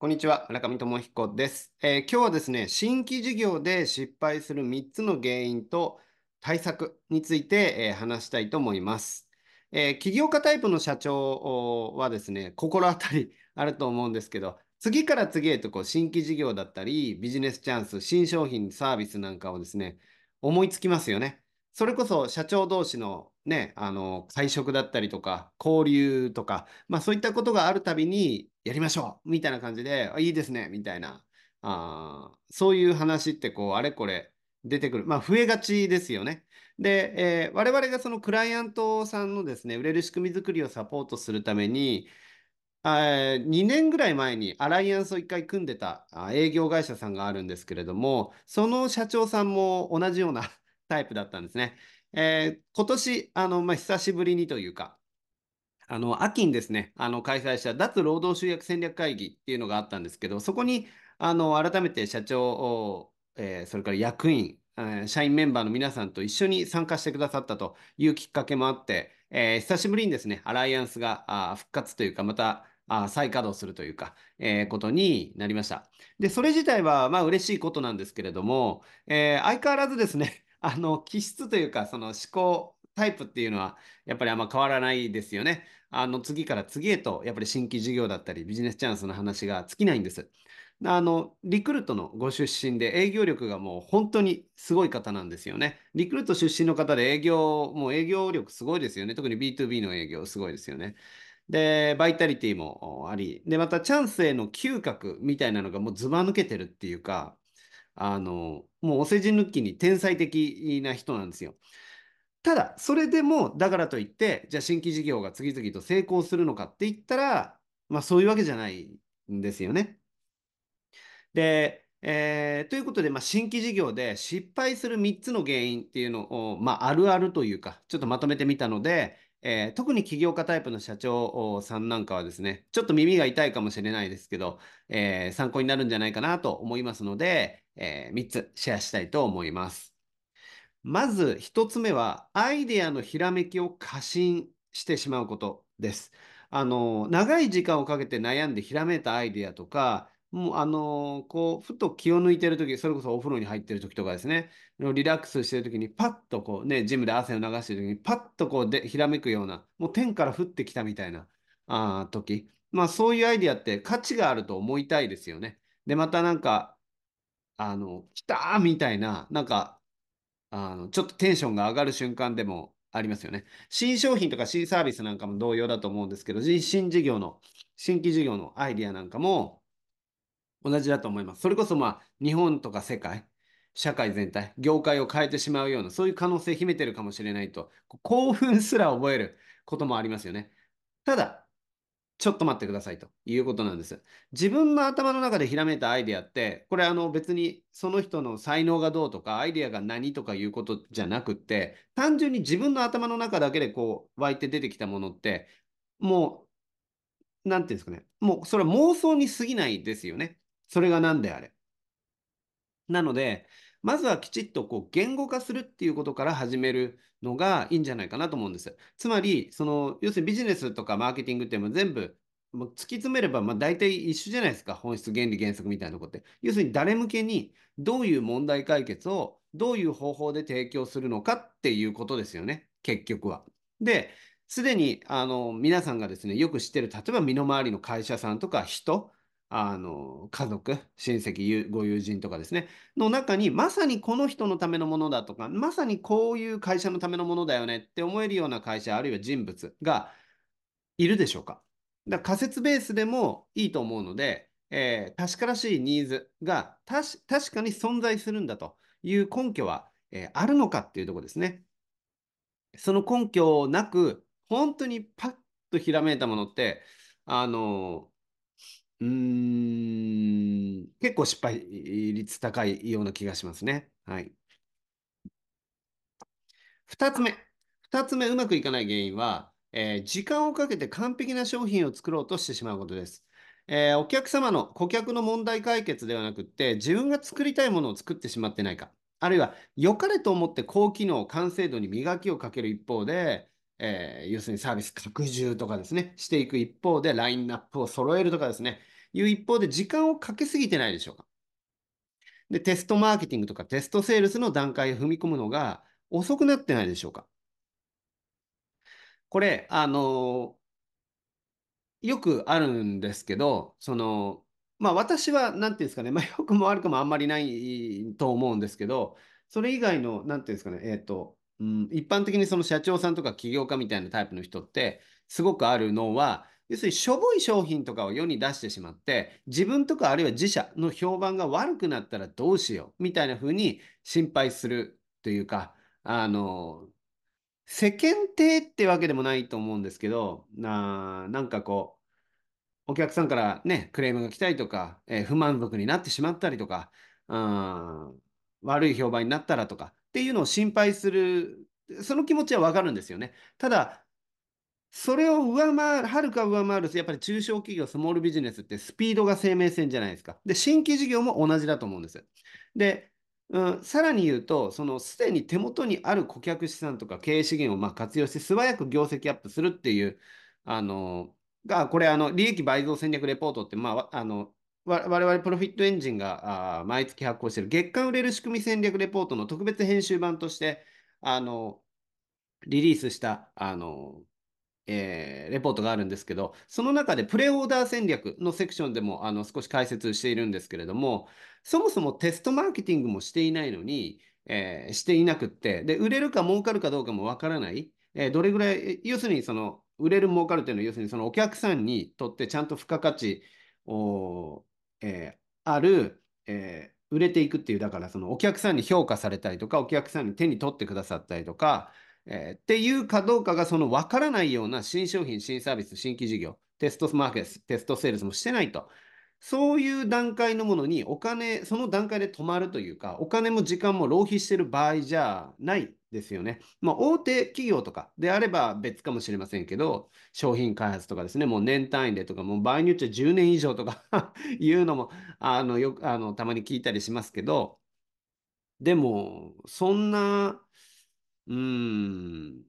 こんにちは、村上智彦です、えー、今日はですね、新規事業で失敗する3つの原因と対策について、えー、話したいと思います、えー、起業家タイプの社長はですね、心当たりあると思うんですけど、次から次へとこう新規事業だったり、ビジネスチャンス、新商品、サービスなんかをですね、思いつきますよね。それこそ社長同士のね、あの、会食だったりとか、交流とか、まあそういったことがあるたびに、やりましょうみたいな感じで、いいですねみたいな、あそういう話ってこう、あれこれ出てくる。まあ増えがちですよね。で、えー、我々がそのクライアントさんのですね、売れる仕組み作りをサポートするために、2年ぐらい前にアライアンスを1回組んでた営業会社さんがあるんですけれども、その社長さんも同じようなタイプだったんですね。えー、今年、あの、まあ、久しぶりにというか、あの、秋にですね、あの、開催した脱労働集約戦略会議っていうのがあったんですけど、そこに、あの、改めて社長、えー、それから役員、えー、社員メンバーの皆さんと一緒に参加してくださったというきっかけもあって、えー、久しぶりにですね、アライアンスがあ復活というか、また、あ再稼働するというか、えー、ことになりました。で、それ自体は、まあ、嬉しいことなんですけれども、えー、相変わらずですね、あの、気質というか、その思考、タイプっていうのは、やっぱりあんま変わらないですよね。あの、次から次へと、やっぱり新規事業だったり、ビジネスチャンスの話が尽きないんです。あの、リクルートのご出身で営業力がもう本当にすごい方なんですよね。リクルート出身の方で営業、もう営業力すごいですよね。特に B2B の営業すごいですよね。で、バイタリティもあり、で、またチャンスへの嗅覚みたいなのがもうずば抜けてるっていうか、あの、もうお世辞抜きに天才的な人なんですよ。ただ、それでも、だからといって、じゃあ新規事業が次々と成功するのかって言ったら、まあそういうわけじゃないんですよね。で、えー、ということで、まあ、新規事業で失敗する3つの原因っていうのを、まあ、あるあるというか、ちょっとまとめてみたので、えー、特に起業家タイプの社長さんなんかはですね、ちょっと耳が痛いかもしれないですけど、えー、参考になるんじゃないかなと思いますので、えー、3つシェアしたいと思います。まず1つ目は、アイデアのひらめきを過信してしまうことです。あの、長い時間をかけて悩んでひらめいたアイデアとか、もう、あのこう、ふと気を抜いてるとき、それこそお風呂に入ってるときとかですね、リラックスしてるときに、パッとこうね、ジムで汗を流してるときに、パッとこうで、ひらめくような、もう天から降ってきたみたいな、あ時。まあ、そういうアイディアって価値があると思いたいですよね。で、またなんか、あの、来たーみたいな、なんか、あの、ちょっとテンションが上がる瞬間でもありますよね。新商品とか新サービスなんかも同様だと思うんですけど、新事業の、新規事業のアイディアなんかも同じだと思います。それこそまあ、日本とか世界、社会全体、業界を変えてしまうような、そういう可能性秘めてるかもしれないと、興奮すら覚えることもありますよね。ただ、ちょっと待ってくださいということなんです。自分の頭の中でひらめいたアイデアって、これあの別にその人の才能がどうとか、アイデアが何とかいうことじゃなくって、単純に自分の頭の中だけでこう湧いて出てきたものって、もう、なんていうんですかね。もうそれは妄想に過ぎないですよね。それが何であれ。なので、まずはきちっとこう言語化するっていうことから始めるのがいいんじゃないかなと思うんです。つまり、その、要するにビジネスとかマーケティングっていうのも全部、もう突き詰めれば、まあ大体一緒じゃないですか。本質、原理、原則みたいなことって。要するに誰向けにどういう問題解決をどういう方法で提供するのかっていうことですよね。結局は。で、すでに、あの、皆さんがですね、よく知ってる、例えば身の回りの会社さんとか人、あの、家族、親戚、ご友人とかですね、の中に、まさにこの人のためのものだとか、まさにこういう会社のためのものだよねって思えるような会社、あるいは人物がいるでしょうか。だか仮説ベースでもいいと思うので、えー、確からしいニーズが確かに存在するんだという根拠は、えー、あるのかっていうところですね。その根拠なく、本当にパッとひらめいたものって、あのうん、結構失敗率高いような気がしますね。はい。二つ目。二つ目、うまくいかない原因は、えー、時間をかけて完璧な商品を作ろうとしてしまうことです。えー、お客様の顧客の問題解決ではなくって、自分が作りたいものを作ってしまってないか。あるいは、良かれと思って高機能、完成度に磨きをかける一方で、えー、要するにサービス拡充とかですね、していく一方で、ラインナップを揃えるとかですね、いう一方で時間をかけすぎてないでしょうか。で、テストマーケティングとかテストセールスの段階を踏み込むのが遅くなってないでしょうか。これ、あのよくあるんですけど、その、まあ私は、なんていうんですかね、まあ良くも悪くもあんまりないと思うんですけど、それ以外の、なんていうんですかね、えっと、うん、一般的にその社長さんとか起業家みたいなタイプの人って、すごくあるのは、要するにしょぼい商品とかを世に出してしまって、自分とかあるいは自社の評判が悪くなったらどうしようみたいな風に心配するというか、あの、世間体ってわけでもないと思うんですけど、な、なんかこう、お客さんからね、クレームが来たりとか、えー不満足になってしまったりとか、あー悪い評判になったらとかっていうのを心配する、その気持ちはわかるんですよね。ただ、それを上回る、はるか上回る、やっぱり中小企業、スモールビジネスってスピードが生命線じゃないですか。で、新規事業も同じだと思うんです。で、うん、さらに言うと、そのすでに手元にある顧客資産とか経営資源をまあ活用して素早く業績アップするっていう、あの、が、これ、あの、利益倍増戦略レポートって、まあ、あの、我々プロフィットエンジンが毎月発行している。月間売れる仕組み戦略レポートの特別編集版として、あの、リリースした、あの、えーレポートがあるんですけど、その中でプレオーダー戦略のセクションでもあの少し解説しているんですけれども、そもそもテストマーケティングもしていないのに、えーしていなくって、で、売れるか儲かるかどうかもわからない、えーどれぐらい、要するにその、売れる儲かるというのは、要するにそのお客さんにとってちゃんと付加価値を、えーある、えー売れていくっていう、だからそのお客さんに評価されたりとか、お客さんに手に取ってくださったりとか、えーっていうかどうかがその分からないような新商品、新サービス、新規事業、テストマーケット、テストセールスもしてないと。そういう段階のものにお金、その段階で止まるというか、お金も時間も浪費してる場合じゃないですよね。まあ、大手企業とかであれば別かもしれませんけど、商品開発とかですね、もう年単位でとか、もう場合によっちゃ10年以上とか いうのも、あの、よく、あの、たまに聞いたりしますけど、でも、そんな、うん、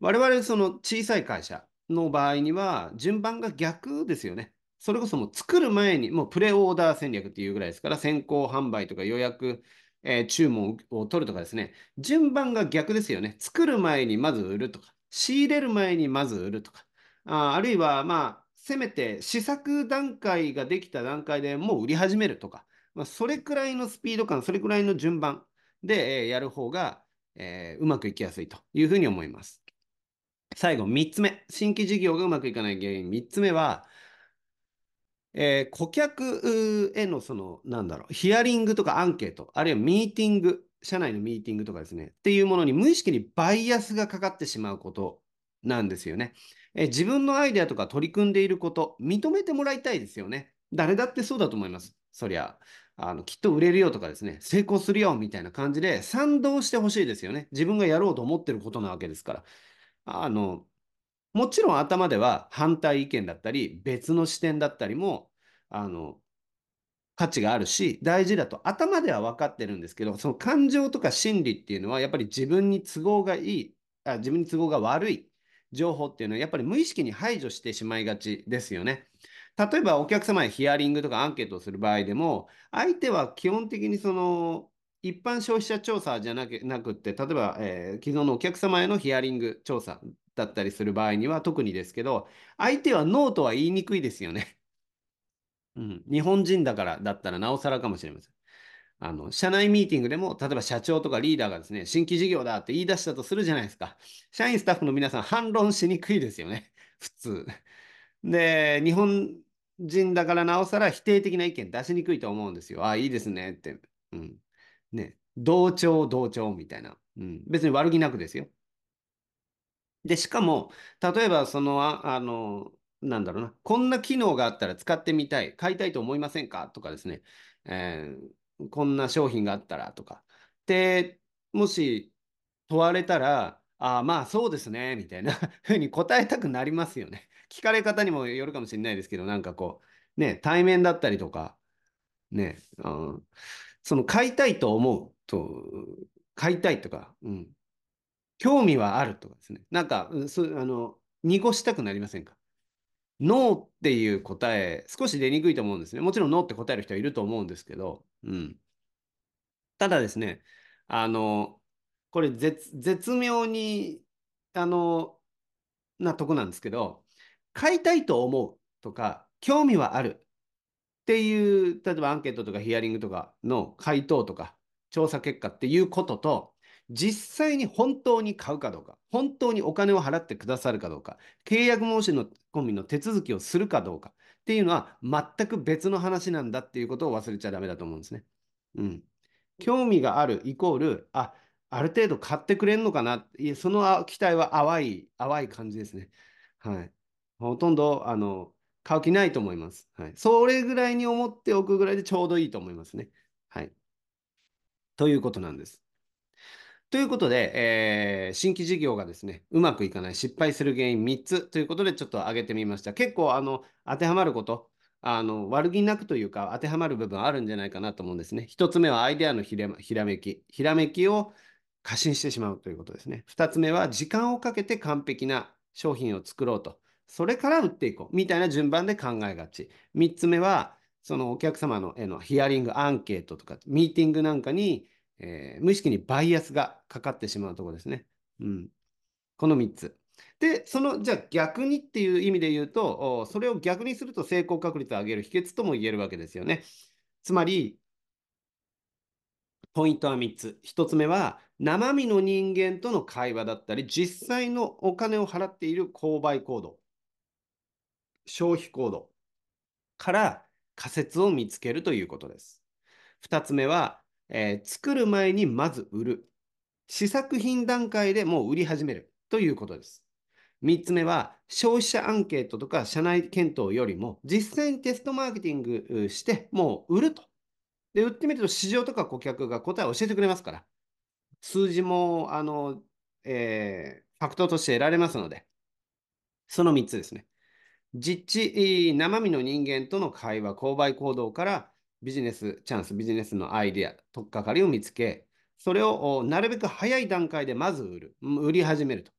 我々、その小さい会社の場合には、順番が逆ですよね。それこそもう作る前に、もうプレオーダー戦略っていうぐらいですから、先行販売とか予約、え注文を取るとかですね、順番が逆ですよね。作る前にまず売るとか、仕入れる前にまず売るとか、あ、あるいは、まあ、せめて試作段階ができた段階でもう売り始めるとか、まあ、それくらいのスピード感、それくらいの順番で、えやる方が、えーうまくいきやすいというふうに思います。最後、3つ目。新規事業がうまくいかない原因。3つ目は、えー顧客へのその、なんだろう、ヒアリングとかアンケート、あるいはミーティング、社内のミーティングとかですね、っていうものに無意識にバイアスがかかってしまうことなんですよね。えー自分のアイデアとか取り組んでいること、認めてもらいたいですよね。誰だってそうだと思います。そりゃ、あの、きっと売れるよとかですね、成功するよみたいな感じで賛同してほしいですよね。自分がやろうと思ってることなわけですから。あの、もちろん頭では反対意見だったり、別の視点だったりも、あの、価値があるし、大事だと頭では分かってるんですけど、その感情とか心理っていうのは、やっぱり自分に都合がいい、あ、自分に都合が悪い情報っていうのは、やっぱり無意識に排除してしまいがちですよね。例えばお客様へヒアリングとかアンケートをする場合でも、相手は基本的にその、一般消費者調査じゃなくって、例えば、えー既存のお客様へのヒアリング調査だったりする場合には特にですけど、相手はノーとは言いにくいですよね。うん、日本人だからだったらなおさらかもしれません。あの、社内ミーティングでも、例えば社長とかリーダーがですね、新規事業だって言い出したとするじゃないですか。社員スタッフの皆さん反論しにくいですよね。普通。で、日本人だからなおさら否定的な意見出しにくいと思うんですよ。ああ、いいですねって。うん。ね。同調、同調みたいな。うん。別に悪気なくですよ。で、しかも、例えば、その、あ、あの、なんだろうな、こんな機能があったら使ってみたい、買いたいと思いませんか？とかですね、えーこんな商品があったらとか。で、もし問われたら、ああ、まあそうですね、みたいな ふうに答えたくなりますよね。聞かれ方にもよるかもしれないですけど、なんかこう、ね、対面だったりとか、ね、うん、その買いたいと思うと、買いたいとか、うん、興味はあるとかですね。なんか、そあの、濁したくなりませんか？ノーっていう答え、少し出にくいと思うんですね。もちろんノーって答える人はいると思うんですけど、うん。ただですね、あの、これ絶、絶妙に、あの、なとこなんですけど、買いたいと思うとか、興味はあるっていう、例えばアンケートとかヒアリングとかの回答とか、調査結果っていうことと、実際に本当に買うかどうか、本当にお金を払ってくださるかどうか、契約申し込みの手続きをするかどうかっていうのは全く別の話なんだっていうことを忘れちゃダメだと思うんですね。うん。興味があるイコール、あ、ある程度買ってくれるのかな、いその期待は淡い、淡い感じですね。はい。ほとんど、あの、買う気ないと思います。はい。それぐらいに思っておくぐらいでちょうどいいと思いますね。はい。ということなんです。ということで、えー、新規事業がですね、うまくいかない、失敗する原因3つということでちょっと挙げてみました。結構、あの、当てはまること、あの、悪気なくというか、当てはまる部分あるんじゃないかなと思うんですね。1つ目はアイデアのひらめき。ひらめきを過信してしまうということですね。2つ目は時間をかけて完璧な商品を作ろうと。それから売っていこう。みたいな順番で考えがち。3つ目は、そのお客様のへのヒアリング、アンケートとか、ミーティングなんかに、えー、無意識にバイアスがかかってしまうところですね。うん。この3つ。で、その、じゃあ逆にっていう意味で言うと、それを逆にすると成功確率を上げる秘訣とも言えるわけですよね。つまり、ポイントは3つ。1つ目は、生身の人間との会話だったり、実際のお金を払っている購買行動、消費行動から仮説を見つけるということです。2つ目は、えー、作る前にまず売る。試作品段階でもう売り始めるということです。3つ目は、消費者アンケートとか社内検討よりも、実際にテストマーケティングして、もう売ると。で、売ってみると市場とか顧客が答えを教えてくれますから、数字も、あの、えー、ファクトとして得られますので、その3つですね。実地、生身の人間との会話、購買行動からビジネスチャンス、ビジネスのアイデア、取っかかりを見つけ、それをなるべく早い段階でまず売る、売り始めると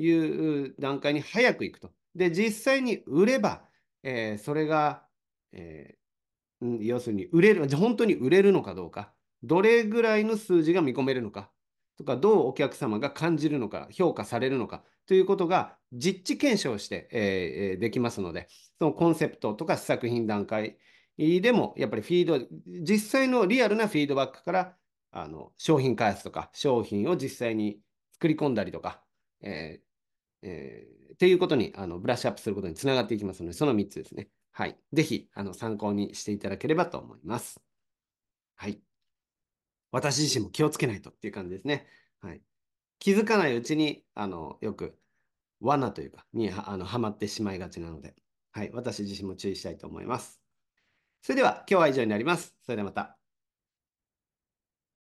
いう段階に早く行くと。で、実際に売れば、えー、それが、えー、要するに売れる、本当に売れるのかどうか、どれぐらいの数字が見込めるのか、とか、どうお客様が感じるのか、評価されるのかということが実地検証して、えー、できますので、そのコンセプトとか試作品段階でも、やっぱりフィード、実際のリアルなフィードバックから、あの商品開発とか、商品を実際に作り込んだりとか、えーえー、っていうことにあのブラッシュアップすることにつながっていきますので、その3つですね。はい。ぜひあの参考にしていただければと思います。はい。私自身も気をつけないとっていう感じですね。はい。気づかないうちに、あの、よく罠というか、にはあのはまってしまいがちなので、はい。私自身も注意したいと思います。それでは、今日は以上になります。それではまた。